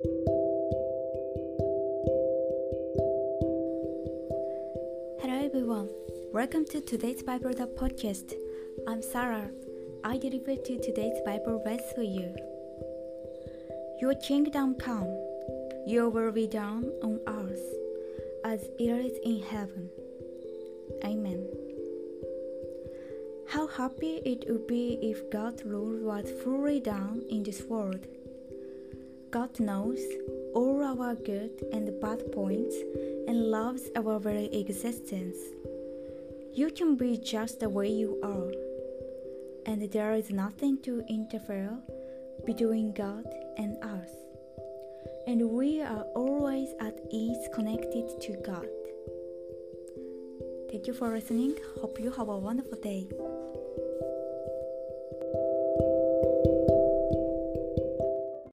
Hello everyone, welcome to today's Bible podcast. I'm Sarah. I deliver to today's Bible verse for you. Your kingdom come, your will be done on earth as it is in heaven. Amen. How happy it would be if God's rule was fully done in this world. God knows all our good and bad points and loves our very existence. You can be just the way you are, and there is nothing to interfere between God and us. And we are always at ease connected to God. Thank you for listening. Hope you have a wonderful day.